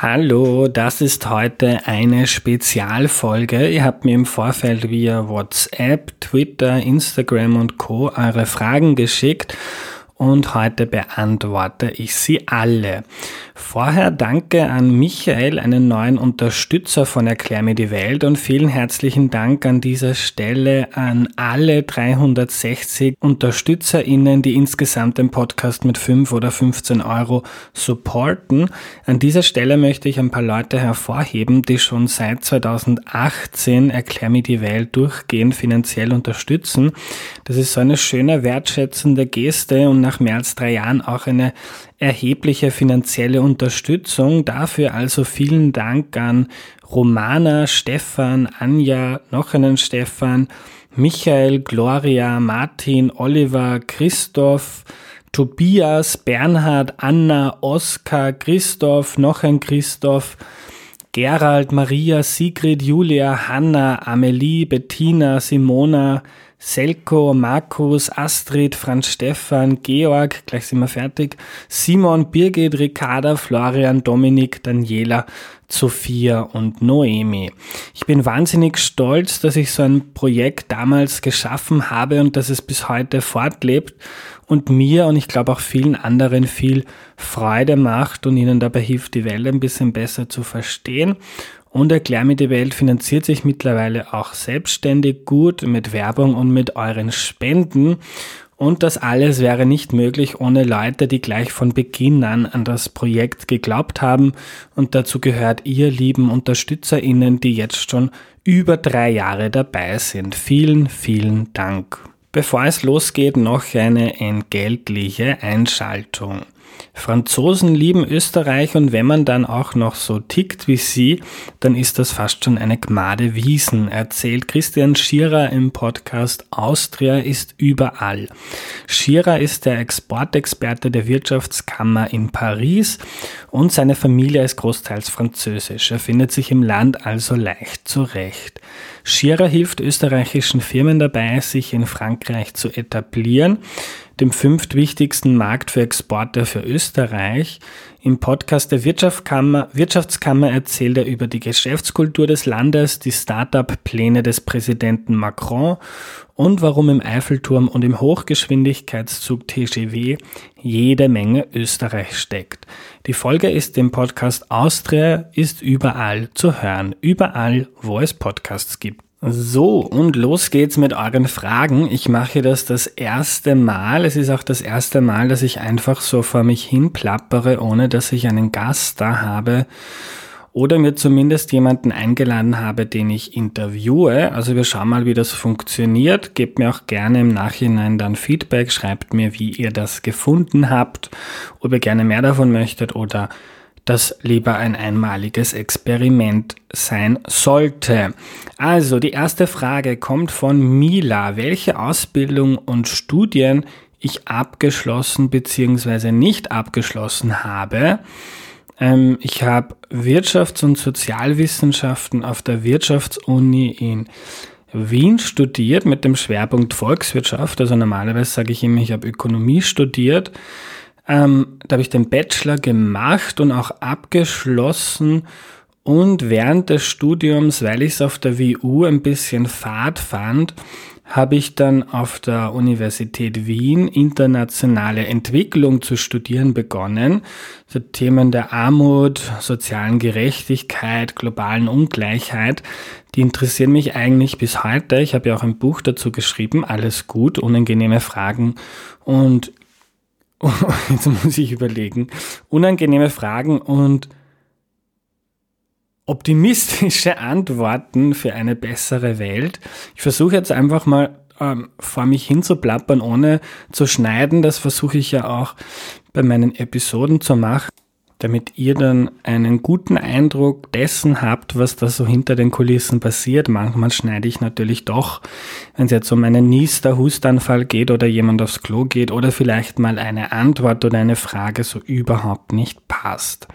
Hallo, das ist heute eine Spezialfolge. Ihr habt mir im Vorfeld via WhatsApp, Twitter, Instagram und Co. eure Fragen geschickt und heute beantworte ich sie alle. Vorher danke an Michael, einen neuen Unterstützer von Erklär mir die Welt und vielen herzlichen Dank an dieser Stelle an alle 360 UnterstützerInnen, die insgesamt den Podcast mit 5 oder 15 Euro supporten. An dieser Stelle möchte ich ein paar Leute hervorheben, die schon seit 2018 Erklär mir die Welt durchgehend finanziell unterstützen. Das ist so eine schöne, wertschätzende Geste und nach mehr als drei Jahren auch eine erhebliche finanzielle Unterstützung. Dafür also vielen Dank an Romana, Stefan, Anja, noch einen Stefan, Michael, Gloria, Martin, Oliver, Christoph, Tobias, Bernhard, Anna, Oskar, Christoph, noch ein Christoph, Gerald, Maria, Sigrid, Julia, Hanna, Amelie, Bettina, Simona, Selko, Markus, Astrid, Franz Stefan, Georg, gleich sind wir fertig, Simon, Birgit, Ricarda, Florian, Dominik, Daniela, Sophia und Noemi. Ich bin wahnsinnig stolz, dass ich so ein Projekt damals geschaffen habe und dass es bis heute fortlebt und mir und ich glaube auch vielen anderen viel Freude macht und ihnen dabei hilft, die Welt ein bisschen besser zu verstehen. Und Erklär mir die Welt finanziert sich mittlerweile auch selbstständig gut mit Werbung und mit euren Spenden. Und das alles wäre nicht möglich ohne Leute, die gleich von Beginn an an das Projekt geglaubt haben. Und dazu gehört ihr lieben UnterstützerInnen, die jetzt schon über drei Jahre dabei sind. Vielen, vielen Dank. Bevor es losgeht, noch eine entgeltliche Einschaltung. Franzosen lieben Österreich und wenn man dann auch noch so tickt wie sie, dann ist das fast schon eine Gmade Wiesen, erzählt Christian Schierer im Podcast Austria ist überall. Schierer ist der Exportexperte der Wirtschaftskammer in Paris und seine Familie ist großteils französisch. Er findet sich im Land also leicht zurecht. Schierer hilft österreichischen Firmen dabei, sich in Frankreich zu etablieren dem fünftwichtigsten Markt für Exporte für Österreich. Im Podcast der Wirtschaftskammer, Wirtschaftskammer erzählt er über die Geschäftskultur des Landes, die Start-up-Pläne des Präsidenten Macron und warum im Eiffelturm und im Hochgeschwindigkeitszug TGW jede Menge Österreich steckt. Die Folge ist im Podcast Austria, ist überall zu hören, überall, wo es Podcasts gibt. So, und los geht's mit euren Fragen. Ich mache das das erste Mal. Es ist auch das erste Mal, dass ich einfach so vor mich hin plappere, ohne dass ich einen Gast da habe oder mir zumindest jemanden eingeladen habe, den ich interviewe. Also wir schauen mal, wie das funktioniert. Gebt mir auch gerne im Nachhinein dann Feedback, schreibt mir, wie ihr das gefunden habt, ob ihr gerne mehr davon möchtet oder das lieber ein einmaliges Experiment sein sollte. Also, die erste Frage kommt von Mila. Welche Ausbildung und Studien ich abgeschlossen bzw. nicht abgeschlossen habe? Ähm, ich habe Wirtschafts- und Sozialwissenschaften auf der Wirtschaftsuni in Wien studiert mit dem Schwerpunkt Volkswirtschaft. Also normalerweise sage ich immer, ich habe Ökonomie studiert. Ähm, da habe ich den Bachelor gemacht und auch abgeschlossen. Und während des Studiums, weil ich es auf der WU ein bisschen fad fand, habe ich dann auf der Universität Wien internationale Entwicklung zu studieren begonnen. So Themen der Armut, sozialen Gerechtigkeit, globalen Ungleichheit, die interessieren mich eigentlich bis heute. Ich habe ja auch ein Buch dazu geschrieben, Alles gut, unangenehme Fragen und jetzt muss ich überlegen, unangenehme Fragen und optimistische Antworten für eine bessere Welt. Ich versuche jetzt einfach mal ähm, vor mich hin zu plappern, ohne zu schneiden. Das versuche ich ja auch bei meinen Episoden zu machen damit ihr dann einen guten Eindruck dessen habt, was da so hinter den Kulissen passiert. Manchmal schneide ich natürlich doch, wenn es jetzt um einen Niester, Hustanfall geht oder jemand aufs Klo geht oder vielleicht mal eine Antwort oder eine Frage so überhaupt nicht passt.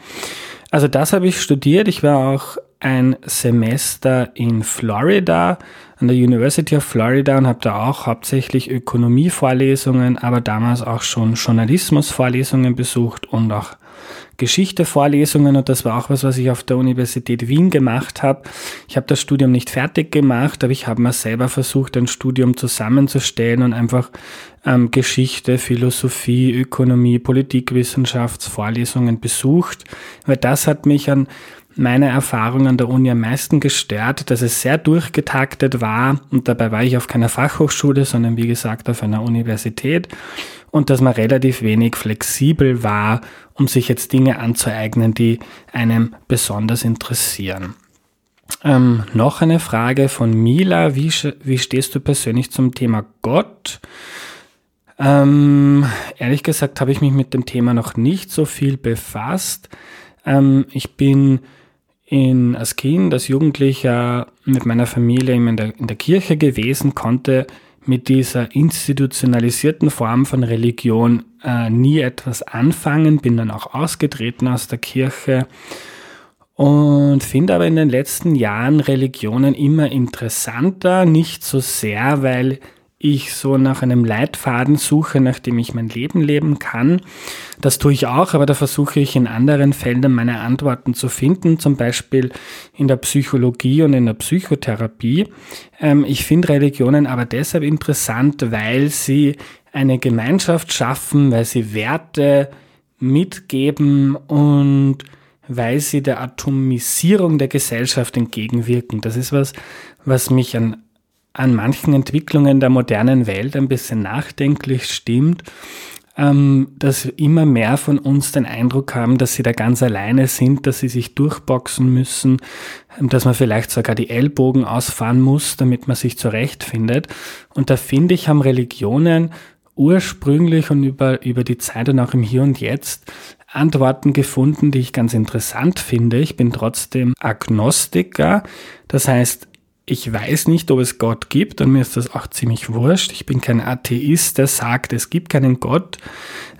Also das habe ich studiert. Ich war auch ein Semester in Florida, an der University of Florida und habe da auch hauptsächlich Ökonomievorlesungen, aber damals auch schon Journalismusvorlesungen besucht und auch Geschichte-Vorlesungen und das war auch was, was ich auf der Universität Wien gemacht habe. Ich habe das Studium nicht fertig gemacht, aber ich habe mir selber versucht, ein Studium zusammenzustellen und einfach ähm, Geschichte, Philosophie, Ökonomie, Politikwissenschaftsvorlesungen besucht, weil das hat mich an meine Erfahrung an der Uni am meisten gestört, dass es sehr durchgetaktet war. Und dabei war ich auf keiner Fachhochschule, sondern wie gesagt auf einer Universität und dass man relativ wenig flexibel war, um sich jetzt Dinge anzueignen, die einem besonders interessieren. Ähm, noch eine Frage von Mila. Wie, wie stehst du persönlich zum Thema Gott? Ähm, ehrlich gesagt habe ich mich mit dem Thema noch nicht so viel befasst. Ähm, ich bin in, als Kind, als Jugendlicher mit meiner Familie in der, in der Kirche gewesen, konnte mit dieser institutionalisierten Form von Religion äh, nie etwas anfangen, bin dann auch ausgetreten aus der Kirche und finde aber in den letzten Jahren Religionen immer interessanter, nicht so sehr, weil ich so nach einem Leitfaden suche, nach dem ich mein Leben leben kann. Das tue ich auch, aber da versuche ich in anderen Feldern meine Antworten zu finden, zum Beispiel in der Psychologie und in der Psychotherapie. Ähm, ich finde Religionen aber deshalb interessant, weil sie eine Gemeinschaft schaffen, weil sie Werte mitgeben und weil sie der Atomisierung der Gesellschaft entgegenwirken. Das ist was, was mich an an manchen Entwicklungen der modernen Welt ein bisschen nachdenklich stimmt, ähm, dass immer mehr von uns den Eindruck haben, dass sie da ganz alleine sind, dass sie sich durchboxen müssen, ähm, dass man vielleicht sogar die Ellbogen ausfahren muss, damit man sich zurechtfindet. Und da finde ich, haben Religionen ursprünglich und über, über die Zeit und auch im Hier und Jetzt Antworten gefunden, die ich ganz interessant finde. Ich bin trotzdem Agnostiker. Das heißt, ich weiß nicht, ob es Gott gibt und mir ist das auch ziemlich wurscht. Ich bin kein Atheist, der sagt, es gibt keinen Gott.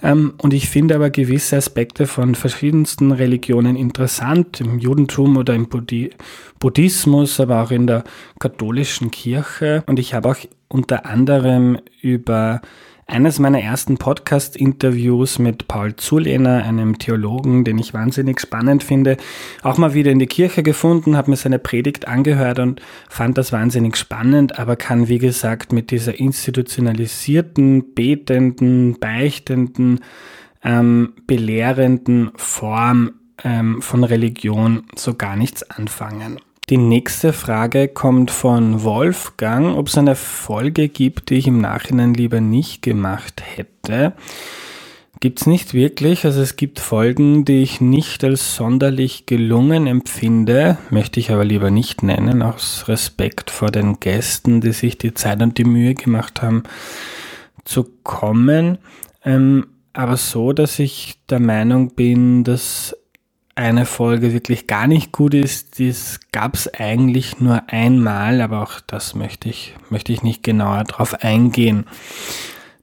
Ähm, und ich finde aber gewisse Aspekte von verschiedensten Religionen interessant, im Judentum oder im Buddhismus, aber auch in der katholischen Kirche. Und ich habe auch unter anderem über eines meiner ersten Podcast-Interviews mit Paul Zulehner, einem Theologen, den ich wahnsinnig spannend finde, auch mal wieder in die Kirche gefunden, habe mir seine Predigt angehört und fand das wahnsinnig spannend, aber kann, wie gesagt, mit dieser institutionalisierten, betenden, beichtenden, ähm, belehrenden Form ähm, von Religion so gar nichts anfangen. Die nächste Frage kommt von Wolfgang, ob es eine Folge gibt, die ich im Nachhinein lieber nicht gemacht hätte. Gibt's nicht wirklich. Also es gibt Folgen, die ich nicht als sonderlich gelungen empfinde, möchte ich aber lieber nicht nennen, aus Respekt vor den Gästen, die sich die Zeit und die Mühe gemacht haben, zu kommen. Ähm, aber so, dass ich der Meinung bin, dass eine Folge wirklich gar nicht gut ist, das gab es eigentlich nur einmal, aber auch das möchte ich, möchte ich nicht genauer drauf eingehen.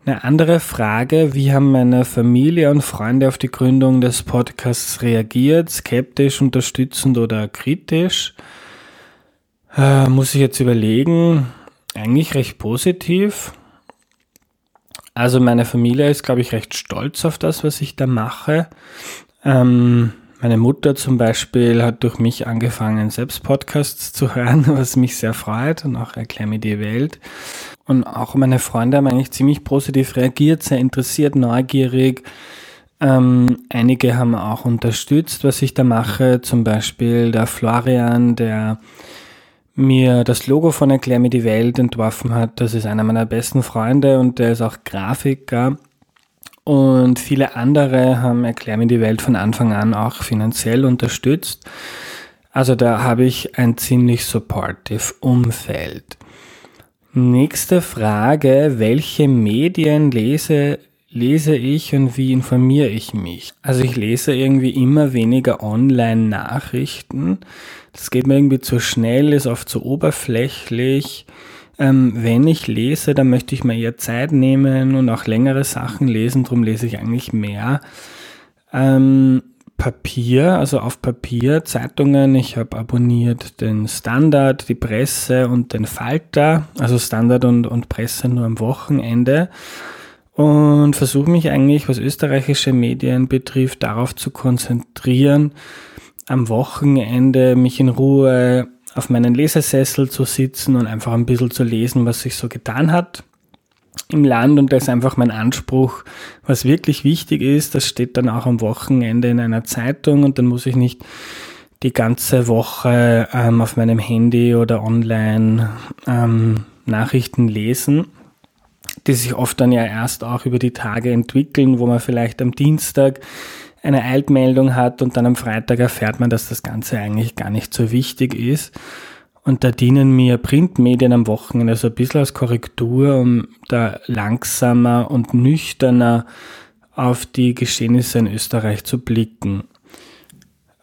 Eine andere Frage, wie haben meine Familie und Freunde auf die Gründung des Podcasts reagiert? Skeptisch, unterstützend oder kritisch? Äh, muss ich jetzt überlegen. Eigentlich recht positiv. Also meine Familie ist, glaube ich, recht stolz auf das, was ich da mache. Ähm, meine Mutter zum Beispiel hat durch mich angefangen, selbst Podcasts zu hören, was mich sehr freut und auch Erklär mir die Welt. Und auch meine Freunde haben eigentlich ziemlich positiv reagiert, sehr interessiert, neugierig. Ähm, einige haben auch unterstützt, was ich da mache. Zum Beispiel der Florian, der mir das Logo von Erklär mir die Welt entworfen hat. Das ist einer meiner besten Freunde und der ist auch Grafiker. Und viele andere haben Erklär mir die Welt von Anfang an auch finanziell unterstützt. Also da habe ich ein ziemlich supportive Umfeld. Nächste Frage, welche Medien lese, lese ich und wie informiere ich mich? Also ich lese irgendwie immer weniger Online-Nachrichten. Das geht mir irgendwie zu schnell, ist oft zu oberflächlich. Ähm, wenn ich lese, dann möchte ich mir eher Zeit nehmen und auch längere Sachen lesen, darum lese ich eigentlich mehr. Ähm, Papier, also auf Papier, Zeitungen. Ich habe abonniert den Standard, die Presse und den Falter, also Standard und, und Presse nur am Wochenende. und versuche mich eigentlich, was österreichische Medien betrifft, darauf zu konzentrieren, am Wochenende mich in Ruhe auf meinen Lesesessel zu sitzen und einfach ein bisschen zu lesen, was sich so getan hat im Land. Und das ist einfach mein Anspruch, was wirklich wichtig ist, das steht dann auch am Wochenende in einer Zeitung und dann muss ich nicht die ganze Woche ähm, auf meinem Handy oder online ähm, Nachrichten lesen, die sich oft dann ja erst auch über die Tage entwickeln, wo man vielleicht am Dienstag eine Eilmeldung hat und dann am Freitag erfährt man, dass das Ganze eigentlich gar nicht so wichtig ist. Und da dienen mir Printmedien am Wochenende so ein bisschen als Korrektur, um da langsamer und nüchterner auf die Geschehnisse in Österreich zu blicken.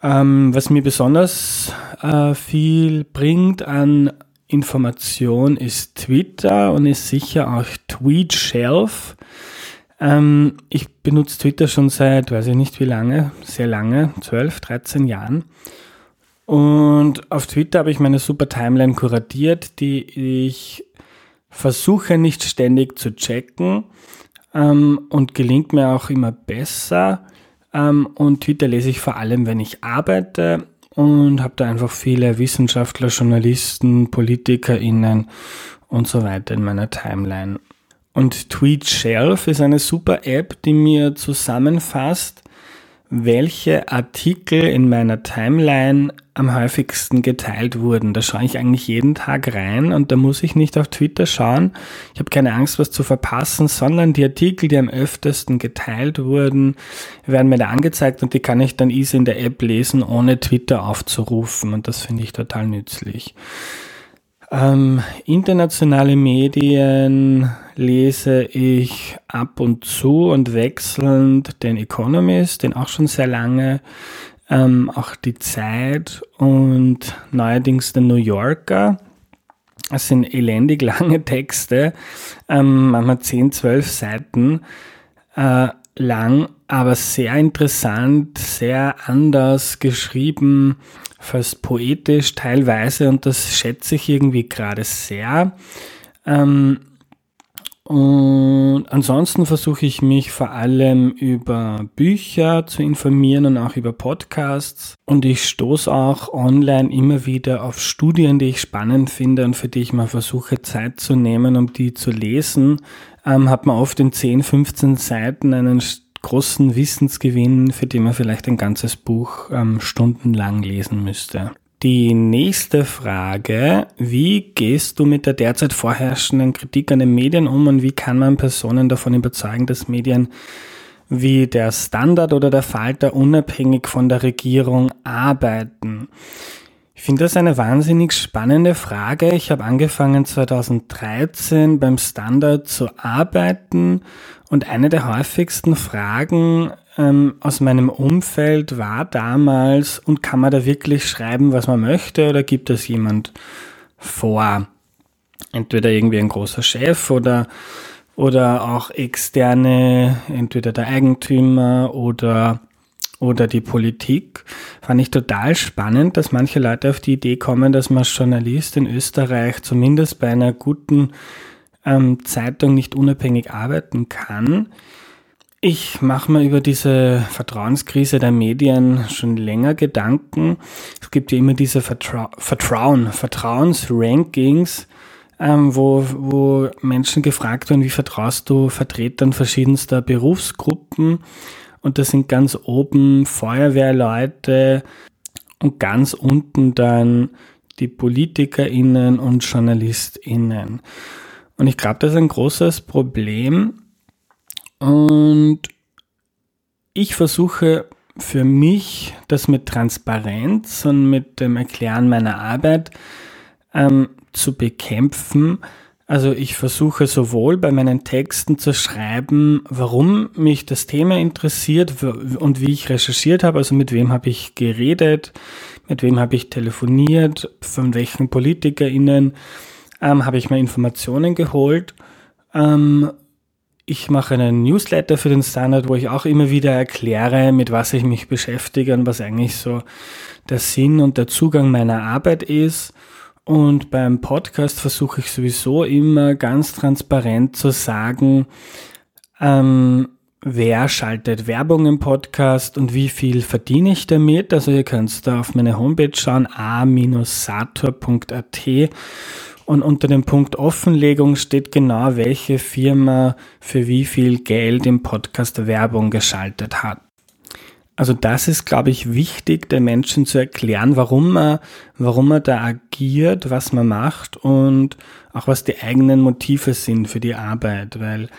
Ähm, was mir besonders äh, viel bringt an Information ist Twitter und ist sicher auch TweetShelf. Ähm, ich benutze Twitter schon seit, weiß ich nicht wie lange, sehr lange, 12, 13 Jahren. Und auf Twitter habe ich meine super Timeline kuratiert, die ich versuche nicht ständig zu checken ähm, und gelingt mir auch immer besser. Ähm, und Twitter lese ich vor allem, wenn ich arbeite und habe da einfach viele Wissenschaftler, Journalisten, PolitikerInnen und so weiter in meiner Timeline. Und TweetShelf ist eine super App, die mir zusammenfasst, welche Artikel in meiner Timeline am häufigsten geteilt wurden. Da schaue ich eigentlich jeden Tag rein und da muss ich nicht auf Twitter schauen. Ich habe keine Angst, was zu verpassen, sondern die Artikel, die am öftesten geteilt wurden, werden mir da angezeigt und die kann ich dann easy in der App lesen, ohne Twitter aufzurufen und das finde ich total nützlich. Ähm, internationale Medien lese ich ab und zu und wechselnd den Economist, den auch schon sehr lange, ähm, auch die Zeit und neuerdings den New Yorker. Das sind elendig lange Texte, ähm, manchmal 10, 12 Seiten äh, lang, aber sehr interessant, sehr anders geschrieben fast poetisch teilweise und das schätze ich irgendwie gerade sehr. Ähm, und ansonsten versuche ich mich vor allem über Bücher zu informieren und auch über Podcasts. Und ich stoße auch online immer wieder auf Studien, die ich spannend finde und für die ich mal versuche Zeit zu nehmen, um die zu lesen. Ähm, hat man oft in 10, 15 Seiten einen großen Wissensgewinn, für den man vielleicht ein ganzes Buch ähm, stundenlang lesen müsste. Die nächste Frage, wie gehst du mit der derzeit vorherrschenden Kritik an den Medien um und wie kann man Personen davon überzeugen, dass Medien wie der Standard oder der Falter unabhängig von der Regierung arbeiten? Ich finde das eine wahnsinnig spannende Frage. Ich habe angefangen 2013 beim Standard zu arbeiten und eine der häufigsten Fragen ähm, aus meinem Umfeld war damals, und kann man da wirklich schreiben, was man möchte, oder gibt es jemand vor? Entweder irgendwie ein großer Chef oder, oder auch externe, entweder der Eigentümer oder oder die Politik, fand ich total spannend, dass manche Leute auf die Idee kommen, dass man Journalist in Österreich zumindest bei einer guten ähm, Zeitung nicht unabhängig arbeiten kann. Ich mache mir über diese Vertrauenskrise der Medien schon länger Gedanken. Es gibt ja immer diese Vertra Vertrauen, Vertrauensrankings, ähm, wo, wo Menschen gefragt werden, wie vertraust du Vertretern verschiedenster Berufsgruppen? Und das sind ganz oben Feuerwehrleute und ganz unten dann die PolitikerInnen und JournalistInnen. Und ich glaube, das ist ein großes Problem. Und ich versuche für mich das mit Transparenz und mit dem Erklären meiner Arbeit ähm, zu bekämpfen. Also ich versuche sowohl bei meinen Texten zu schreiben, warum mich das Thema interessiert und wie ich recherchiert habe, also mit wem habe ich geredet, mit wem habe ich telefoniert, von welchen PolitikerInnen ähm, habe ich mir Informationen geholt. Ähm, ich mache einen Newsletter für den Standard, wo ich auch immer wieder erkläre, mit was ich mich beschäftige und was eigentlich so der Sinn und der Zugang meiner Arbeit ist. Und beim Podcast versuche ich sowieso immer ganz transparent zu sagen, Ähm, wer schaltet Werbung im Podcast und wie viel verdiene ich damit? Also ihr könnt da auf meine Homepage schauen, a-sator.at und unter dem Punkt Offenlegung steht genau, welche Firma für wie viel Geld im Podcast Werbung geschaltet hat. Also das ist, glaube ich, wichtig, den Menschen zu erklären, warum man, warum man da agiert, was man macht und auch was die eigenen Motive sind für die Arbeit, weil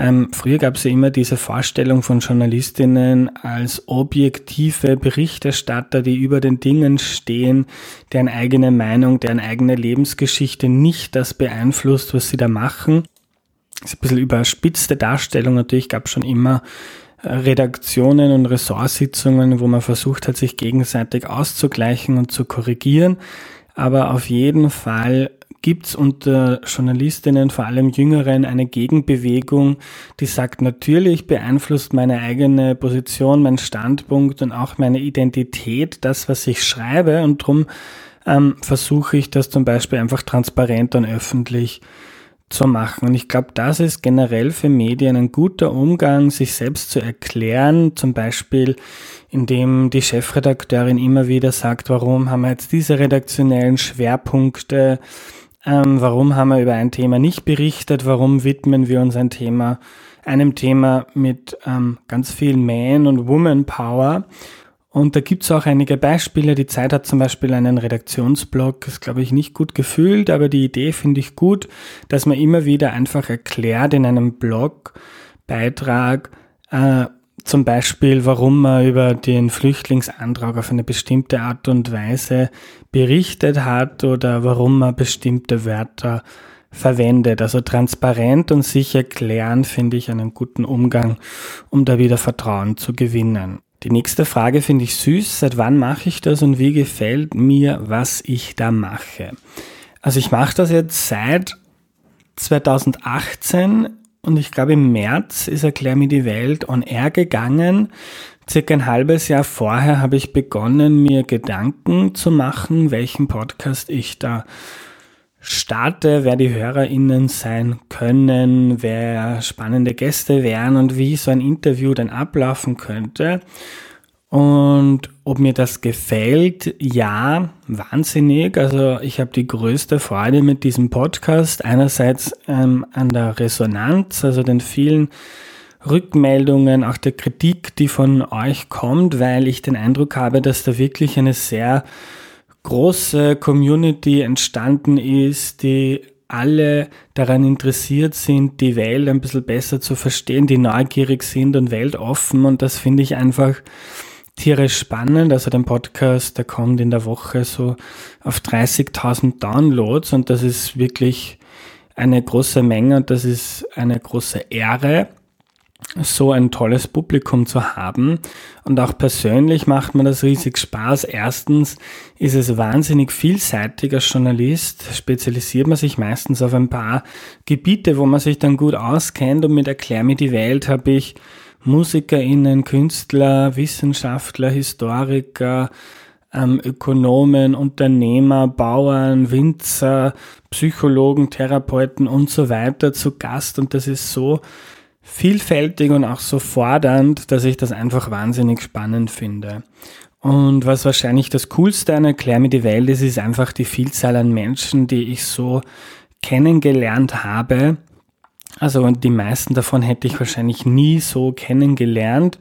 ähm, früher gab es ja immer diese Vorstellung von Journalistinnen als objektive Berichterstatter, die über den Dingen stehen, deren eigene Meinung, deren eigene Lebensgeschichte nicht das beeinflusst, was sie da machen. Das ist ein bisschen überspitzte Darstellung. Natürlich gab es schon immer Redaktionen und Ressortsitzungen, wo man versucht hat, sich gegenseitig auszugleichen und zu korrigieren. Aber auf jeden Fall gibt's unter Journalistinnen, vor allem Jüngeren, eine Gegenbewegung, die sagt, natürlich beeinflusst meine eigene Position, mein Standpunkt und auch meine Identität das, was ich schreibe. Und darum ähm, versuche ich das zum Beispiel einfach transparent und öffentlich zu machen. Und ich glaube, das ist generell für Medien ein guter Umgang, sich selbst zu erklären, zum Beispiel indem die Chefredakteurin immer wieder sagt, warum haben wir jetzt diese redaktionellen Schwerpunkte, ähm, warum haben wir über ein Thema nicht berichtet, warum widmen wir uns ein Thema, einem Thema mit ähm, ganz viel Man- und Woman-Power. Und da gibt's auch einige Beispiele. Die Zeit hat zum Beispiel einen Redaktionsblog, ist glaube ich nicht gut gefühlt, aber die Idee finde ich gut, dass man immer wieder einfach erklärt in einem Blogbeitrag, äh, zum Beispiel, warum man über den Flüchtlingsantrag auf eine bestimmte Art und Weise berichtet hat oder warum man bestimmte Wörter verwendet. Also transparent und sich erklären finde ich einen guten Umgang, um da wieder Vertrauen zu gewinnen. Die nächste Frage finde ich süß. Seit wann mache ich das und wie gefällt mir, was ich da mache? Also ich mache das jetzt seit 2018 und ich glaube im März ist Erklär mir die Welt on air gegangen. Circa ein halbes Jahr vorher habe ich begonnen, mir Gedanken zu machen, welchen Podcast ich da starte, wer die HörerInnen sein können, wer spannende Gäste wären und wie so ein Interview dann ablaufen könnte. Und ob mir das gefällt, ja, wahnsinnig. Also ich habe die größte Freude mit diesem Podcast. Einerseits ähm, an der Resonanz, also den vielen Rückmeldungen, auch der Kritik, die von euch kommt, weil ich den Eindruck habe, dass da wirklich eine sehr große Community entstanden ist, die alle daran interessiert sind, die Welt ein bisschen besser zu verstehen, die neugierig sind und weltoffen. Und das finde ich einfach tierisch spannend. Also den Podcast, der kommt in der Woche so auf 30.000 Downloads und das ist wirklich eine große Menge und das ist eine große Ehre so ein tolles Publikum zu haben. Und auch persönlich macht mir das riesig Spaß. Erstens ist es wahnsinnig vielseitig als Journalist. Spezialisiert man sich meistens auf ein paar Gebiete, wo man sich dann gut auskennt. Und mit Erklär mir die Welt habe ich MusikerInnen, Künstler, Wissenschaftler, Historiker, ähm, Ökonomen, Unternehmer, Bauern, Winzer, Psychologen, Therapeuten und so weiter zu Gast. Und das ist so vielfältig und auch so fordernd, dass ich das einfach wahnsinnig spannend finde. Und was wahrscheinlich das Coolste an Erklär mir die Welt ist, ist einfach die Vielzahl an Menschen, die ich so kennengelernt habe. Also die meisten davon hätte ich wahrscheinlich nie so kennengelernt.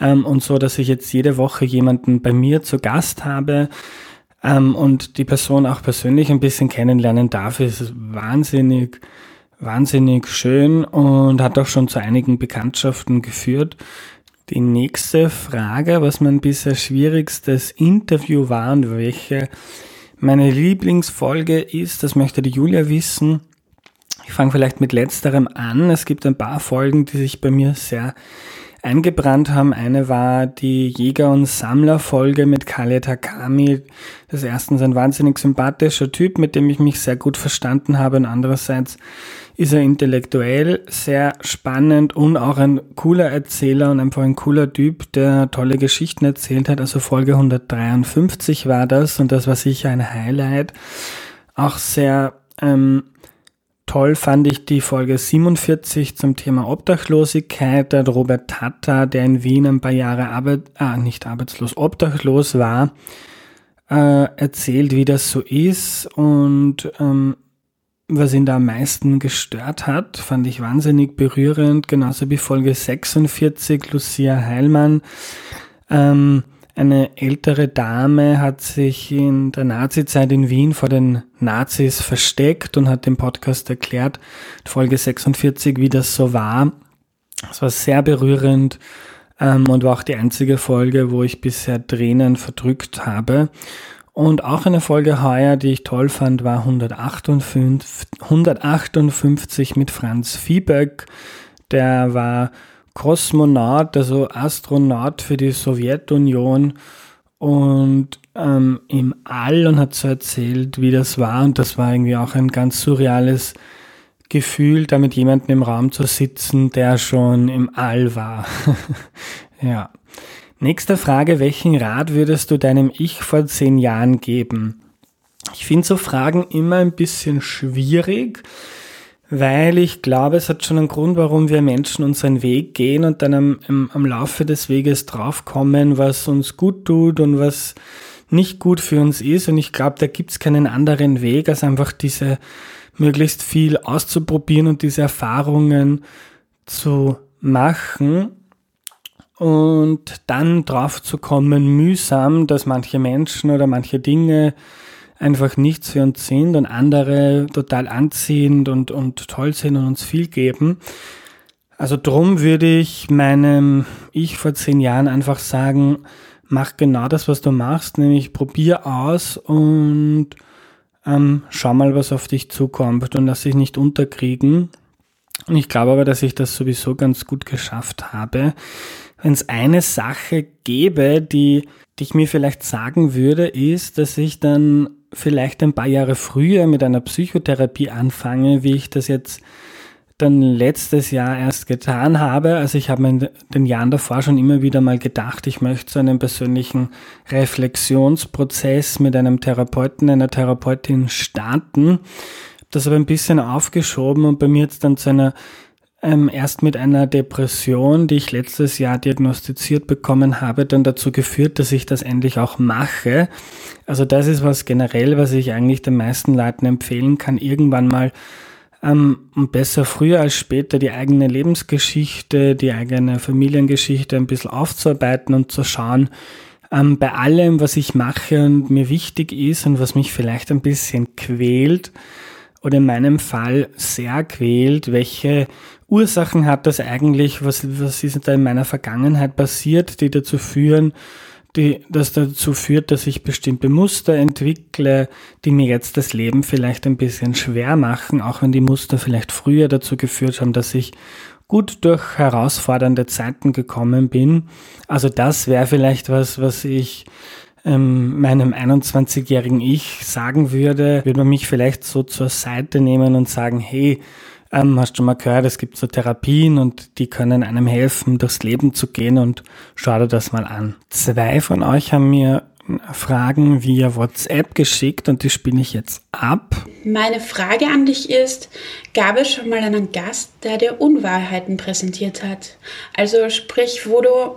Ähm, und so, dass ich jetzt jede Woche jemanden bei mir zu Gast habe ähm, und die Person auch persönlich ein bisschen kennenlernen darf, ist wahnsinnig wahnsinnig schön und hat auch schon zu einigen Bekanntschaften geführt. Die nächste Frage, was mein bisher schwierigstes Interview war und welche meine Lieblingsfolge ist, das möchte die Julia wissen. Ich fange vielleicht mit letzterem an. Es gibt ein paar Folgen, die sich bei mir sehr eingebrannt haben. Eine war die Jäger- und Sammler-Folge mit Kale Takami. Das ist erstens ein wahnsinnig sympathischer Typ, mit dem ich mich sehr gut verstanden habe und andererseits ist er intellektuell sehr spannend und auch ein cooler Erzähler und einfach ein cooler Typ, der tolle Geschichten erzählt hat. Also Folge 153 war das und das war sicher ein Highlight. Auch sehr ähm, Toll fand ich die Folge 47 zum Thema Obdachlosigkeit. Der Robert Tata, der in Wien ein paar Jahre Arbeit, ah, nicht arbeitslos, obdachlos war, äh, erzählt, wie das so ist und ähm, was ihn da am meisten gestört hat, fand ich wahnsinnig berührend, genauso wie Folge 46, Lucia Heilmann. Ähm, eine ältere Dame hat sich in der Nazizeit in Wien vor den Nazis versteckt und hat dem Podcast erklärt, Folge 46, wie das so war. Es war sehr berührend ähm, und war auch die einzige Folge, wo ich bisher Tränen verdrückt habe. Und auch eine Folge heuer, die ich toll fand, war 158, 158 mit Franz Viehböck. Der war Kosmonaut, also Astronaut für die Sowjetunion und ähm, im All und hat so erzählt, wie das war. Und das war irgendwie auch ein ganz surreales Gefühl, da mit jemandem im Raum zu sitzen, der schon im All war. ja. Nächste Frage, welchen Rat würdest du deinem Ich vor zehn Jahren geben? Ich finde so Fragen immer ein bisschen schwierig, weil ich glaube, es hat schon einen Grund, warum wir Menschen unseren Weg gehen und dann am, am, am Laufe des Weges draufkommen, was uns gut tut und was nicht gut für uns ist. Und ich glaube, da gibt es keinen anderen Weg, als einfach diese möglichst viel auszuprobieren und diese Erfahrungen zu machen und dann drauf zu kommen, mühsam, dass manche Menschen oder manche Dinge einfach nichts für uns sind und andere total anziehend und, und toll sind und uns viel geben. Also drum würde ich meinem Ich vor zehn Jahren einfach sagen, mach genau das, was du machst, nämlich probier aus und ähm, schau mal, was auf dich zukommt und lass dich nicht unterkriegen. Und ich glaube aber, dass ich das sowieso ganz gut geschafft habe. Wenn es eine Sache gäbe, die, die ich mir vielleicht sagen würde, ist, dass ich dann vielleicht ein paar Jahre früher mit einer Psychotherapie anfange, wie ich das jetzt dann letztes Jahr erst getan habe. Also ich habe in den Jahren davor schon immer wieder mal gedacht, ich möchte so einen persönlichen Reflexionsprozess mit einem Therapeuten, einer Therapeutin starten. Das aber ein bisschen aufgeschoben und bei mir jetzt dann zu einer ähm, erst mit einer Depression, die ich letztes Jahr diagnostiziert bekommen habe, dann dazu geführt, dass ich das endlich auch mache. Also das ist was generell, was ich eigentlich den meisten Leuten empfehlen kann, irgendwann mal ähm, besser früher als später die eigene Lebensgeschichte, die eigene Familiengeschichte ein bisschen aufzuarbeiten und zu schauen, ähm, bei allem, was ich mache und mir wichtig ist und was mich vielleicht ein bisschen quält, oder in meinem Fall sehr quält, welche Ursachen hat das eigentlich, was, was ist da in meiner Vergangenheit passiert, die dazu führen, die, das dazu führt, dass ich bestimmte Muster entwickle, die mir jetzt das Leben vielleicht ein bisschen schwer machen, auch wenn die Muster vielleicht früher dazu geführt haben, dass ich gut durch herausfordernde Zeiten gekommen bin. Also das wäre vielleicht was, was ich ähm, meinem 21-jährigen Ich sagen würde, würde man mich vielleicht so zur Seite nehmen und sagen, hey, ähm, hast du mal gehört, es gibt so Therapien und die können einem helfen, durchs Leben zu gehen und schau dir das mal an. Zwei von euch haben mir Fragen via WhatsApp geschickt und die spiele ich jetzt ab. Meine Frage an dich ist, gab es schon mal einen Gast, der dir Unwahrheiten präsentiert hat? Also sprich, wo du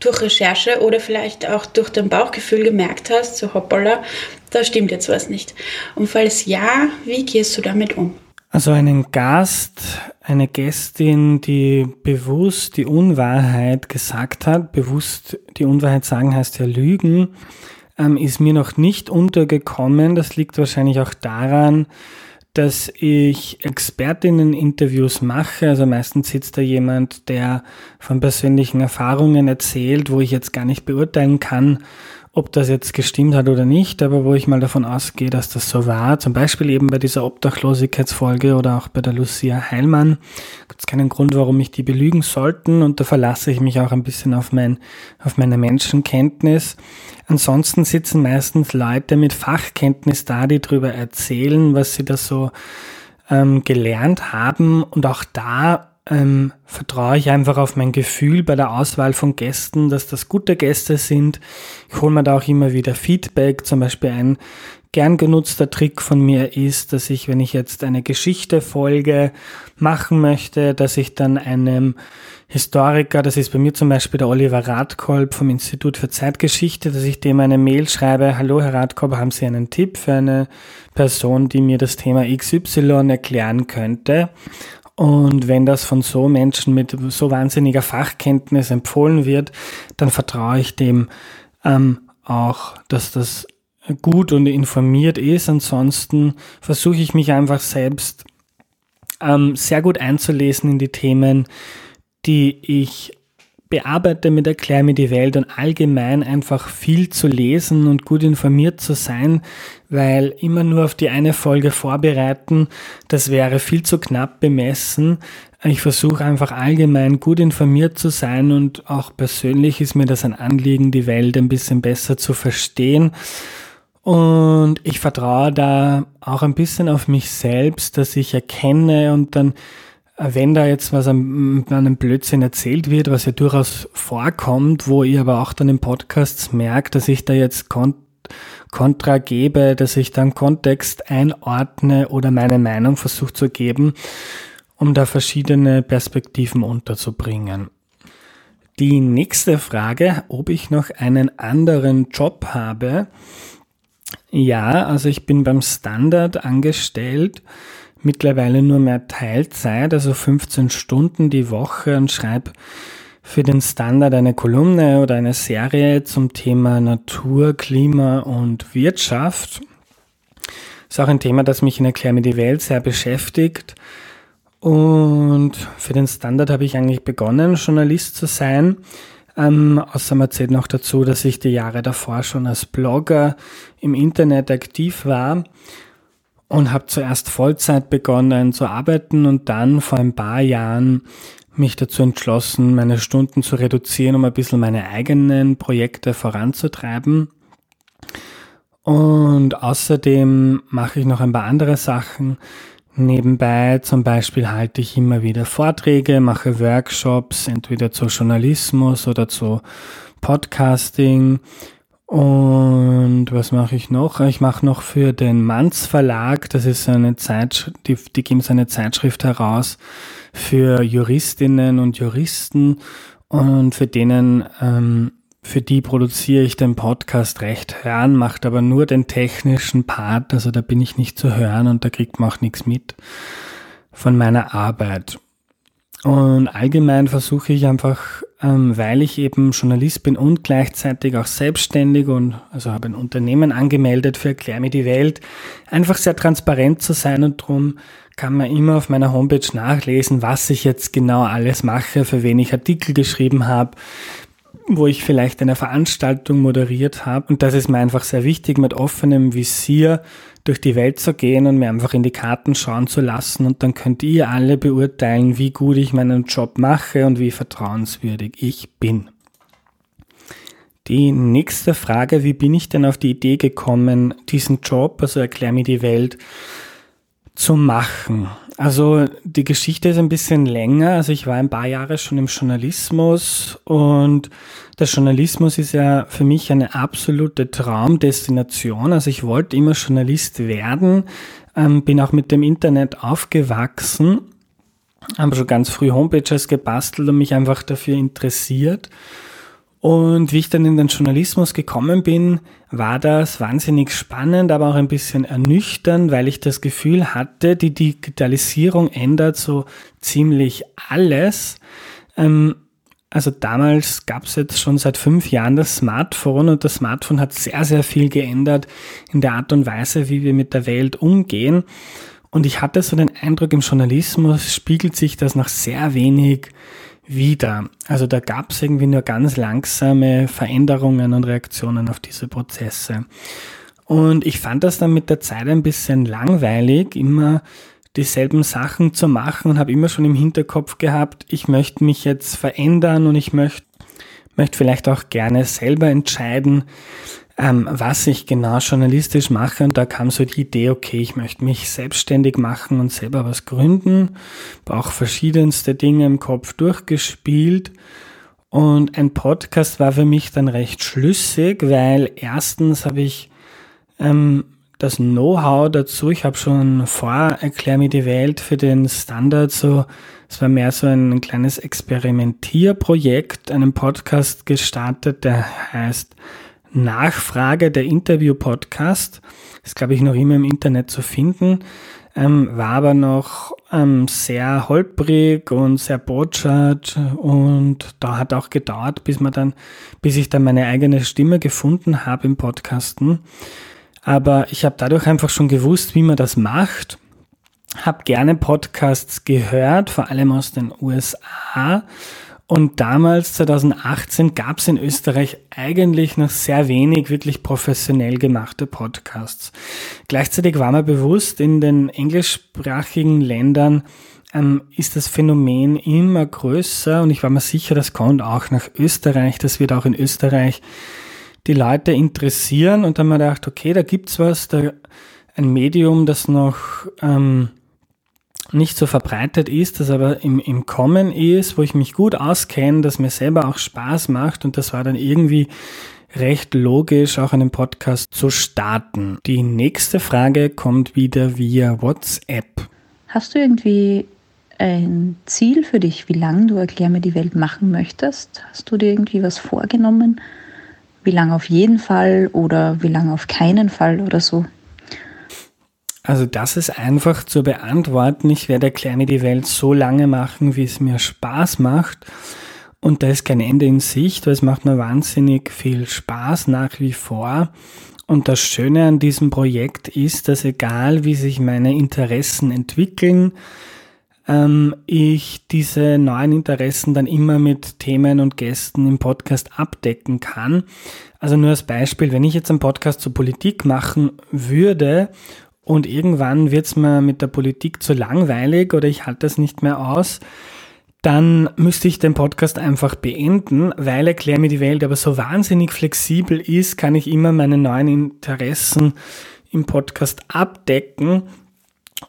durch Recherche oder vielleicht auch durch dein Bauchgefühl gemerkt hast, so hoppala, da stimmt jetzt was nicht. Und falls ja, wie gehst du damit um? Also einen Gast, eine Gästin, die bewusst die Unwahrheit gesagt hat, bewusst die Unwahrheit sagen heißt ja Lügen, ähm, ist mir noch nicht untergekommen. Das liegt wahrscheinlich auch daran, dass ich Expertinnen-Interviews mache. Also meistens sitzt da jemand, der von persönlichen Erfahrungen erzählt, wo ich jetzt gar nicht beurteilen kann, ob das jetzt gestimmt hat oder nicht, aber wo ich mal davon ausgehe, dass das so war, zum Beispiel eben bei dieser Obdachlosigkeitsfolge oder auch bei der Lucia Heilmann, gibt es keinen Grund, warum mich die belügen sollten und da verlasse ich mich auch ein bisschen auf, mein, auf meine Menschenkenntnis. Ansonsten sitzen meistens Leute mit Fachkenntnis da, die darüber erzählen, was sie da so ähm, gelernt haben und auch da ähm, vertraue ich einfach auf mein Gefühl bei der Auswahl von Gästen, dass das gute Gäste sind. Ich hole mir da auch immer wieder Feedback. Zum Beispiel ein gern genutzter Trick von mir ist, dass ich, wenn ich jetzt eine Geschichte folge machen möchte, dass ich dann einem Historiker, das ist bei mir zum Beispiel der Oliver Radkolb vom Institut für Zeitgeschichte, dass ich dem eine Mail schreibe, hallo Herr Radkolb, haben Sie einen Tipp für eine Person, die mir das Thema XY erklären könnte? Und wenn das von so Menschen mit so wahnsinniger Fachkenntnis empfohlen wird, dann vertraue ich dem ähm, auch, dass das gut und informiert ist. Ansonsten versuche ich mich einfach selbst ähm, sehr gut einzulesen in die Themen, die ich bearbeite mit Erklär mir die Welt und allgemein einfach viel zu lesen und gut informiert zu sein, weil immer nur auf die eine Folge vorbereiten, das wäre viel zu knapp bemessen. Ich versuche einfach allgemein gut informiert zu sein und auch persönlich ist mir das ein Anliegen, die Welt ein bisschen besser zu verstehen. Und ich vertraue da auch ein bisschen auf mich selbst, dass ich erkenne und dann wenn da jetzt was an, einem Blödsinn erzählt wird, was ja durchaus vorkommt, wo ihr aber auch dann im Podcast merkt, dass ich da jetzt Kon Kontra gebe, dass ich dann Kontext einordne oder meine Meinung versuche zu geben, um da verschiedene Perspektiven unterzubringen. Die nächste Frage, ob ich noch einen anderen Job habe. Ja, also ich bin beim Standard angestellt mittlerweile nur mehr Teilzeit, also 15 Stunden die Woche und schreibe für den Standard eine Kolumne oder eine Serie zum Thema Natur, Klima und Wirtschaft. Ist auch ein Thema, das mich in Erklär mir die Welt sehr beschäftigt. Und für den Standard habe ich eigentlich begonnen, Journalist zu sein. Ähm, außerdem erzählt noch dazu, dass ich die Jahre davor schon als Blogger im Internet aktiv war und habe zuerst Vollzeit begonnen zu arbeiten und dann vor ein paar Jahren mich dazu entschlossen, meine Stunden zu reduzieren, um ein bisschen meine eigenen Projekte voranzutreiben. Und außerdem mache ich noch ein paar andere Sachen. Nebenbei zum Beispiel halte ich immer wieder Vorträge, mache Workshops, entweder zu Journalismus oder zu Podcasting. Und was mache ich noch? Ich mache noch für den Manz Verlag, das ist eine Zeitschrift, die, die geben so eine Zeitschrift heraus für Juristinnen und Juristen und für denen, ähm, für die produziere ich den Podcast recht hören, macht aber nur den technischen Part, also da bin ich nicht zu hören und da kriegt man auch nichts mit von meiner Arbeit. Und allgemein versuche ich einfach, ähm, weil ich eben Journalist bin und gleichzeitig auch selbstständig und also habe ein Unternehmen angemeldet für Erklär mir die Welt, einfach sehr transparent zu sein und darum kann man immer auf meiner Homepage nachlesen, was ich jetzt genau alles mache, für wen ich Artikel geschrieben habe, wo ich vielleicht eine Veranstaltung moderiert habe. Und das ist mir einfach sehr wichtig, mit offenem Visier durch die Welt zu gehen und mir einfach in die Karten schauen zu lassen. Und dann könnt ihr alle beurteilen, wie gut ich meinen Job mache und wie vertrauenswürdig ich bin. Die nächste Frage, wie bin ich denn auf die Idee gekommen, diesen Job, also erklär mir die Welt, zu machen? Also die Geschichte ist ein bisschen länger. Also ich war ein paar Jahre schon im Journalismus und der Journalismus ist ja für mich eine absolute Traumdestination. Also ich wollte immer Journalist werden, ähm, bin auch mit dem Internet aufgewachsen, habe schon ganz früh Homepages gebastelt und mich einfach dafür interessiert. Und wie ich dann in den Journalismus gekommen bin, war das wahnsinnig spannend, aber auch ein bisschen ernüchternd, weil ich das Gefühl hatte, die Digitalisierung ändert so ziemlich alles. Ähm, also damals gab es jetzt schon seit fünf Jahren das Smartphone und das Smartphone hat sehr, sehr viel geändert in der Art und Weise, wie wir mit der Welt umgehen. Und ich hatte so den Eindruck, im Journalismus spiegelt sich das noch sehr wenig wieder. Also da gab es irgendwie nur ganz langsame Veränderungen und Reaktionen auf diese Prozesse. Und ich fand das dann mit der Zeit ein bisschen langweilig, immer dieselben Sachen zu machen und habe immer schon im Hinterkopf gehabt, ich möchte mich jetzt verändern und ich möchte möchte vielleicht auch gerne selber entscheiden, ähm, was ich genau journalistisch mache. Und da kam so die Idee, okay, ich möchte mich selbstständig machen und selber was gründen. Auch verschiedenste Dinge im Kopf durchgespielt. Und ein Podcast war für mich dann recht schlüssig, weil erstens habe ich ähm, das Know-how dazu. Ich habe schon vor Erklär mir die Welt für den Standard so, es war mehr so ein kleines Experimentierprojekt, einen Podcast gestartet, der heißt Nachfrage, der Interview-Podcast. Ist, glaube ich, noch immer im Internet zu finden. Ähm, war aber noch ähm, sehr holprig und sehr botschert und da hat auch gedauert, bis man dann, bis ich dann meine eigene Stimme gefunden habe im Podcasten. Aber ich habe dadurch einfach schon gewusst, wie man das macht. Habe gerne Podcasts gehört, vor allem aus den USA. Und damals, 2018, gab es in Österreich eigentlich noch sehr wenig wirklich professionell gemachte Podcasts. Gleichzeitig war mir bewusst, in den englischsprachigen Ländern ähm, ist das Phänomen immer größer und ich war mir sicher, das kommt auch nach Österreich, das wird auch in Österreich die Leute interessieren und dann haben wir gedacht, okay, da gibt's was, da ein Medium, das noch ähm, nicht so verbreitet ist, das aber im, im Kommen ist, wo ich mich gut auskenne, das mir selber auch Spaß macht und das war dann irgendwie recht logisch, auch einen Podcast zu starten. Die nächste Frage kommt wieder via WhatsApp. Hast du irgendwie ein Ziel für dich, wie lange du Erklär mir die Welt machen möchtest? Hast du dir irgendwie was vorgenommen? wie lange auf jeden Fall oder wie lange auf keinen Fall oder so? Also das ist einfach zu beantworten. Ich werde Erklär mir die Welt so lange machen, wie es mir Spaß macht. Und da ist kein Ende in Sicht, weil es macht mir wahnsinnig viel Spaß nach wie vor. Und das Schöne an diesem Projekt ist, dass egal wie sich meine Interessen entwickeln, ähm, ich diese neuen Interessen dann immer mit Themen und Gästen im Podcast abdecken kann. Also nur als Beispiel, wenn ich jetzt einen Podcast zur Politik machen würde und irgendwann wird es mir mit der Politik zu langweilig oder ich halte das nicht mehr aus, dann müsste ich den Podcast einfach beenden, weil Erklär mir die Welt aber so wahnsinnig flexibel ist, kann ich immer meine neuen Interessen im Podcast abdecken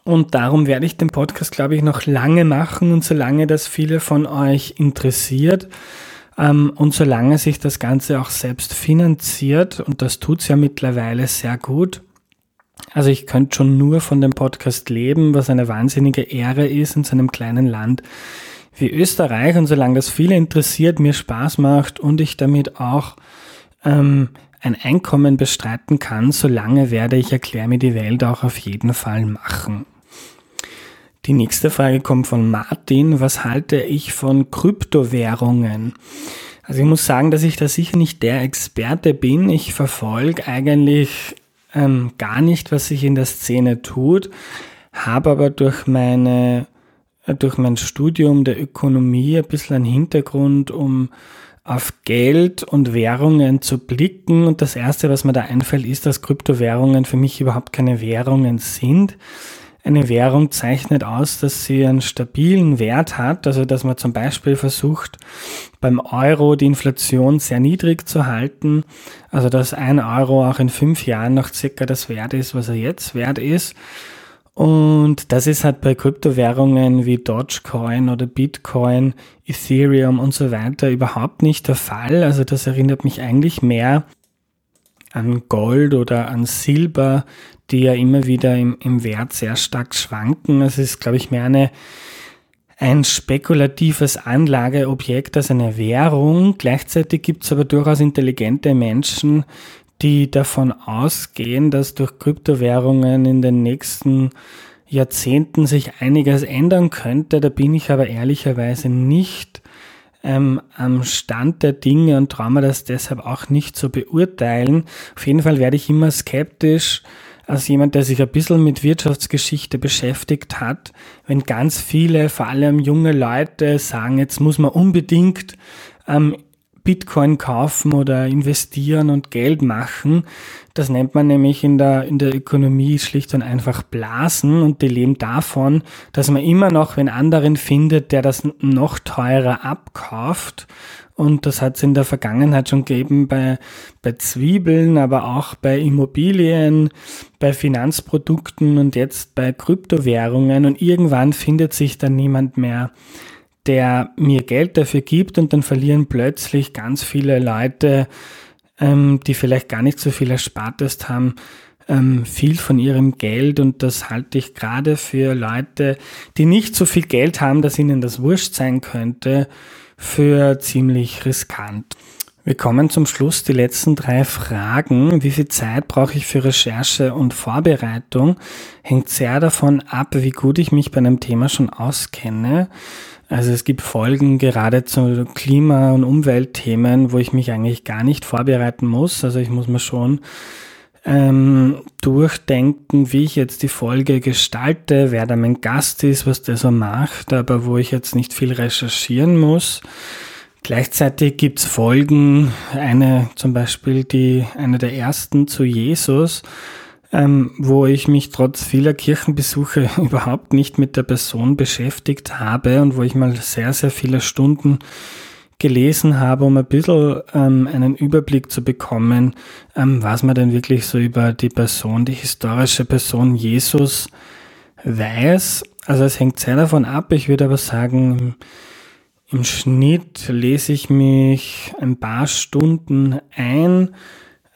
und darum werde ich den Podcast, glaube ich, noch lange machen und solange das viele von euch interessiert ähm, und solange sich das Ganze auch selbst finanziert, und das tut es ja mittlerweile sehr gut. Also ich könnte schon nur von dem Podcast leben, was eine wahnsinnige Ehre ist in so einem kleinen Land wie Österreich. Und solange das viele interessiert, mir Spaß macht und ich damit auch ähm, ein Einkommen bestreiten kann, solange werde ich Erklär mir die Welt auch auf jeden Fall machen. Die nächste Frage kommt von Martin. Was halte ich von Kryptowährungen? Also ich muss sagen, dass ich da sicher nicht der Experte bin. Ich verfolge eigentlich ähm, gar nicht, was sich in der Szene tut, habe aber durch meine durch mein Studium der Ökonomie ein bisschen einen Hintergrund, um auf Geld und Währungen zu blicken. Und das Erste, was mir da einfällt, ist, dass Kryptowährungen für mich überhaupt keine Währungen sind. Eine Währung zeichnet aus, dass sie einen stabilen Wert hat, also dass man zum Beispiel versucht, beim Euro die Inflation sehr niedrig zu halten, also dass ein Euro auch in fünf Jahren noch circa das Wert ist, was er jetzt wert ist. Und das ist halt bei Kryptowährungen wie Dogecoin oder Bitcoin, Ethereum und so weiter überhaupt nicht der Fall. Also das erinnert mich eigentlich mehr an Gold oder an Silber, die ja immer wieder im, im Wert sehr stark schwanken. Es ist, glaube ich, mehr eine, ein spekulatives Anlageobjekt als eine Währung. Gleichzeitig gibt es aber durchaus intelligente Menschen, die davon ausgehen, dass durch Kryptowährungen in den nächsten Jahrzehnten sich einiges ändern könnte. Da bin ich aber ehrlicherweise nicht ähm, am Stand der Dinge und traue mir das deshalb auch nicht zu beurteilen. Auf jeden Fall werde ich immer skeptisch als jemand, der sich ein bisschen mit Wirtschaftsgeschichte beschäftigt hat, wenn ganz viele, vor allem junge Leute sagen, jetzt muss man unbedingt ähm, Bitcoin kaufen oder investieren und Geld machen. Das nennt man nämlich in der, in der Ökonomie schlicht und einfach Blasen und die leben davon, dass man immer noch wenn anderen findet, der das noch teurer abkauft Und das hat es in der Vergangenheit schon gegeben bei, bei Zwiebeln, aber auch bei Immobilien, bei Finanzprodukten und jetzt bei Kryptowährungen. Und irgendwann findet sich dann niemand mehr, der mir Geld dafür gibt. Und dann verlieren plötzlich ganz viele Leute, ähm, die vielleicht gar nicht so viel Erspartes haben, ähm, viel von ihrem Geld. Und das halte ich gerade für Leute, die nicht so viel Geld haben, dass ihnen das wurscht sein könnte, für ziemlich riskant. Wir kommen zum Schluss. Die letzten drei Fragen. Wie viel Zeit brauche ich für Recherche und Vorbereitung? Hängt sehr davon ab, wie gut ich mich bei einem Thema schon auskenne. Also es gibt Folgen gerade zu Klima- und Umweltthemen, wo ich mich eigentlich gar nicht vorbereiten muss. Also ich muss mir schon ähm, durchdenken, wie ich jetzt die Folge gestalte, wer da mein Gast ist, was der so macht, aber wo ich jetzt nicht viel recherchieren muss. Gleichzeitig gibt's Folgen, eine zum Beispiel die, eine der ersten zu Jesus, ähm, wo ich mich trotz vieler Kirchenbesuche überhaupt nicht mit der Person beschäftigt habe und wo ich mal sehr, sehr viele Stunden gelesen habe, um ein bisschen ähm, einen Überblick zu bekommen, ähm, was man denn wirklich so über die Person, die historische Person Jesus weiß. Also es hängt sehr davon ab. Ich würde aber sagen, im Schnitt lese ich mich ein paar Stunden ein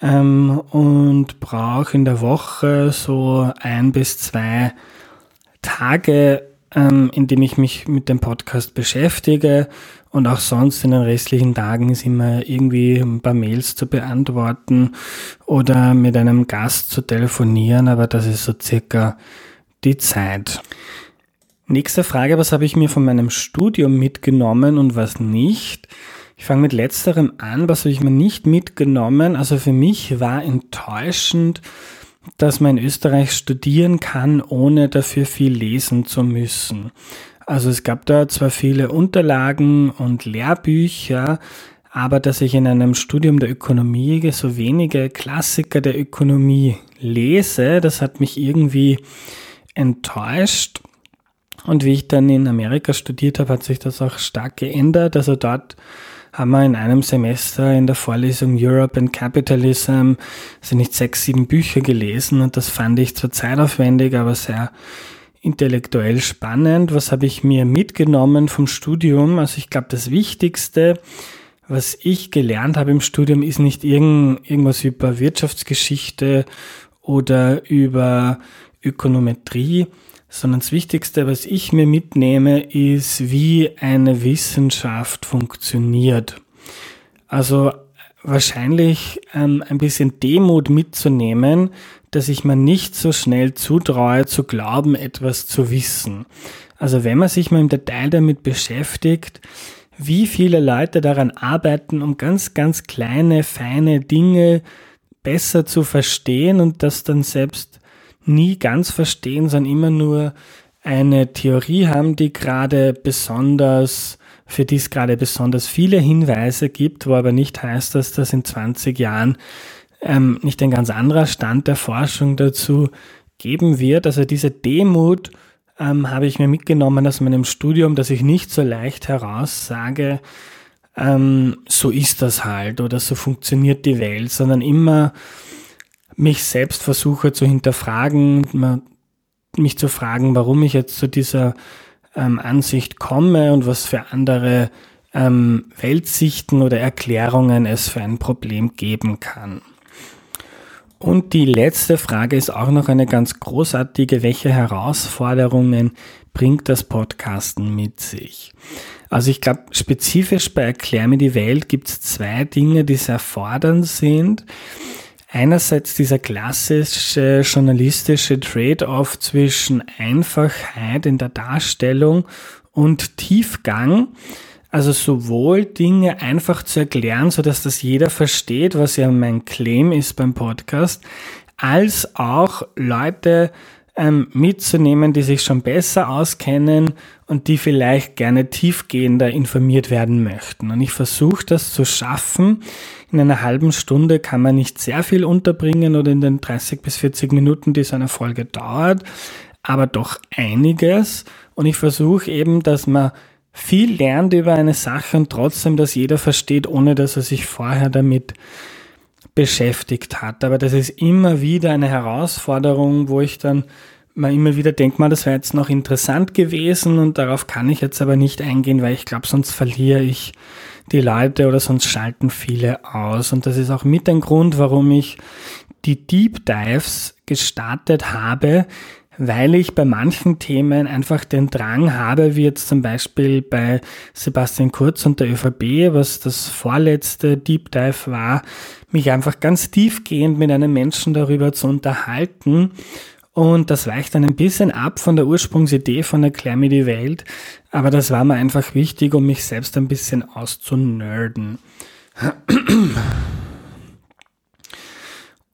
ähm, und brauche in der Woche so ein bis zwei Tage, ähm, in dem ich mich mit dem Podcast beschäftige und auch sonst in den restlichen Tagen ist immer irgendwie ein paar Mails zu beantworten oder mit einem Gast zu telefonieren, aber das ist so circa die Zeit. Nächste Frage, was habe ich mir von meinem Studium mitgenommen und was nicht? Ich fange mit letzterem an, was habe ich mir nicht mitgenommen? Also für mich war enttäuschend, dass man in Österreich studieren kann, ohne dafür viel lesen zu müssen. Also es gab da zwar viele Unterlagen und Lehrbücher, aber dass ich in einem Studium der Ökonomie so wenige Klassiker der Ökonomie lese, das hat mich irgendwie enttäuscht. Und wie ich dann in Amerika studiert habe, hat sich das auch stark geändert. Also dort haben wir in einem Semester in der Vorlesung Europe and Capitalism, also nicht sechs, sieben Bücher gelesen und das fand ich zwar zeitaufwendig, aber sehr intellektuell spannend. Was habe ich mir mitgenommen vom Studium? Also ich glaube, das Wichtigste, was ich gelernt habe im Studium, ist nicht irgend, irgendwas über Wirtschaftsgeschichte oder über Ökonometrie, sondern das Wichtigste, was ich mir mitnehme, ist, wie eine Wissenschaft funktioniert. Also wahrscheinlich ähm, ein bisschen Demut mitzunehmen, dass ich mir nicht so schnell zutraue, zu glauben, etwas zu wissen. Also wenn man sich mal im Detail damit beschäftigt, wie viele Leute daran arbeiten, um ganz, ganz kleine, feine Dinge besser zu verstehen und das dann selbst nie ganz verstehen, sondern immer nur eine Theorie haben, die gerade besonders, für die es gerade besonders viele Hinweise gibt, wo aber nicht heißt, dass das in 20 Jahren ähm, nicht ein ganz anderer Stand der Forschung dazu geben wird. Also diese Demut ähm, habe ich mir mitgenommen aus meinem Studium, dass ich nicht so leicht heraussage, ähm, so ist das halt oder so funktioniert die Welt, sondern immer mich selbst versuche zu hinterfragen, mich zu fragen, warum ich jetzt zu dieser ähm, Ansicht komme und was für andere ähm, Weltsichten oder Erklärungen es für ein Problem geben kann. Und die letzte Frage ist auch noch eine ganz großartige. Welche Herausforderungen bringt das Podcasten mit sich? Also ich glaube, spezifisch bei Erklär mir die Welt gibt es zwei Dinge, die sehr fordernd sind. Einerseits dieser klassische journalistische Trade-off zwischen Einfachheit in der Darstellung und Tiefgang. Also sowohl Dinge einfach zu erklären, so dass das jeder versteht, was ja mein Claim ist beim Podcast, als auch Leute ähm, mitzunehmen, die sich schon besser auskennen und die vielleicht gerne tiefgehender informiert werden möchten. Und ich versuche das zu schaffen. In einer halben Stunde kann man nicht sehr viel unterbringen oder in den 30 bis 40 Minuten, die so eine Folge dauert, aber doch einiges. Und ich versuche eben, dass man viel lernt über eine Sache und trotzdem dass jeder versteht, ohne dass er sich vorher damit beschäftigt hat. Aber das ist immer wieder eine Herausforderung, wo ich dann mal immer wieder denke, mal, das wäre jetzt noch interessant gewesen und darauf kann ich jetzt aber nicht eingehen, weil ich glaube, sonst verliere ich die Leute oder sonst schalten viele aus. Und das ist auch mit ein Grund, warum ich die Deep Dives gestartet habe, weil ich bei manchen Themen einfach den Drang habe, wie jetzt zum Beispiel bei Sebastian Kurz und der ÖVP, was das vorletzte Deep Dive war, mich einfach ganz tiefgehend mit einem Menschen darüber zu unterhalten. Und das weicht dann ein bisschen ab von der Ursprungsidee von Erklär mir die Welt. Aber das war mir einfach wichtig, um mich selbst ein bisschen auszunerden.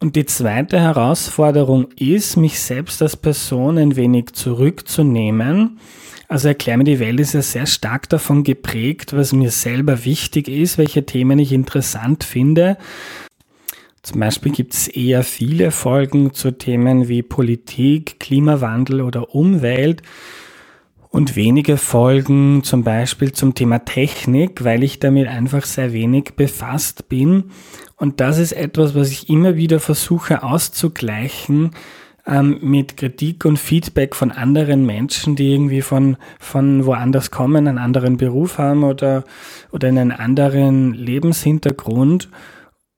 Und die zweite Herausforderung ist, mich selbst als Person ein wenig zurückzunehmen. Also Erklär mir die Welt ist ja sehr stark davon geprägt, was mir selber wichtig ist, welche Themen ich interessant finde. Zum Beispiel gibt es eher viele Folgen zu Themen wie Politik, Klimawandel oder Umwelt und wenige Folgen zum Beispiel zum Thema Technik, weil ich damit einfach sehr wenig befasst bin. Und das ist etwas, was ich immer wieder versuche auszugleichen ähm, mit Kritik und Feedback von anderen Menschen, die irgendwie von, von woanders kommen, einen anderen Beruf haben oder, oder einen anderen Lebenshintergrund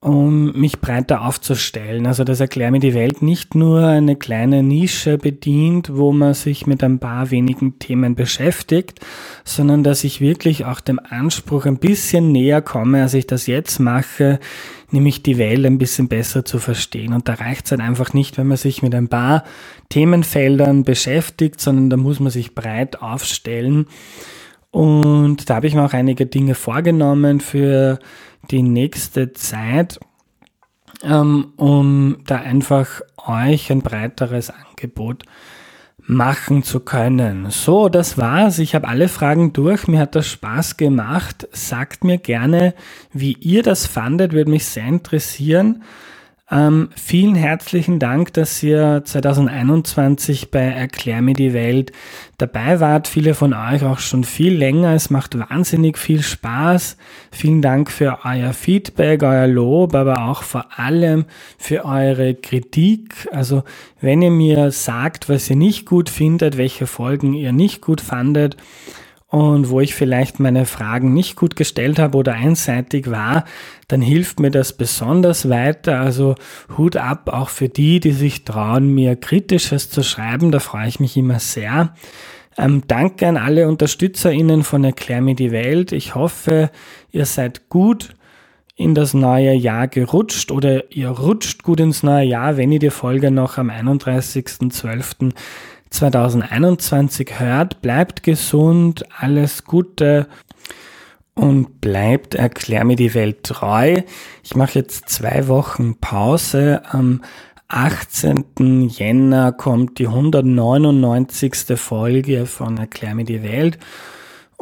um mich breiter aufzustellen. Also das Erklär mir die Welt nicht nur eine kleine Nische bedient, wo man sich mit ein paar wenigen Themen beschäftigt, sondern dass ich wirklich auch dem Anspruch ein bisschen näher komme, als ich das jetzt mache, nämlich die Welt ein bisschen besser zu verstehen. Und da reicht es halt einfach nicht, wenn man sich mit ein paar Themenfeldern beschäftigt, sondern da muss man sich breit aufstellen. Und da habe ich mir auch einige Dinge vorgenommen für die nächste Zeit, ähm, um da einfach euch ein breiteres Angebot machen zu können. So, das war's. Ich habe alle Fragen durch. Mir hat das Spaß gemacht. Sagt mir gerne, wie ihr das fandet, würde mich sehr interessieren. Ähm, vielen herzlichen Dank, dass ihr 2021 bei Erklär mir die Welt dabei wart. Viele von euch auch schon viel länger. Es macht wahnsinnig viel Spaß. Vielen Dank für euer Feedback, euer Lob, aber auch vor allem für eure Kritik. Also wenn ihr mir sagt, was ihr nicht gut findet, welche Folgen ihr nicht gut fandet, und wo ich vielleicht meine Fragen nicht gut gestellt habe oder einseitig war, dann hilft mir das besonders weiter. Also Hut ab auch für die, die sich trauen, mir Kritisches zu schreiben. Da freue ich mich immer sehr. Ähm, danke an alle UnterstützerInnen von Erklär mir die Welt. Ich hoffe, ihr seid gut in das neue Jahr gerutscht oder ihr rutscht gut ins neue Jahr, wenn ihr die Folge noch am 31.12. 2021 hört. Bleibt gesund, alles Gute und bleibt Erklär mir die Welt treu. Ich mache jetzt zwei Wochen Pause. Am 18. Jänner kommt die 199. Folge von Erklär mir die Welt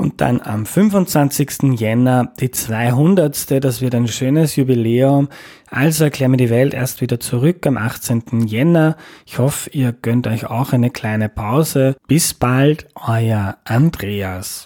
und dann am 25. Jänner die 200. Das wird ein schönes Jubiläum. Also erklären wir die Welt erst wieder zurück am 18. Jänner. Ich hoffe, ihr gönnt euch auch eine kleine Pause. Bis bald, euer Andreas.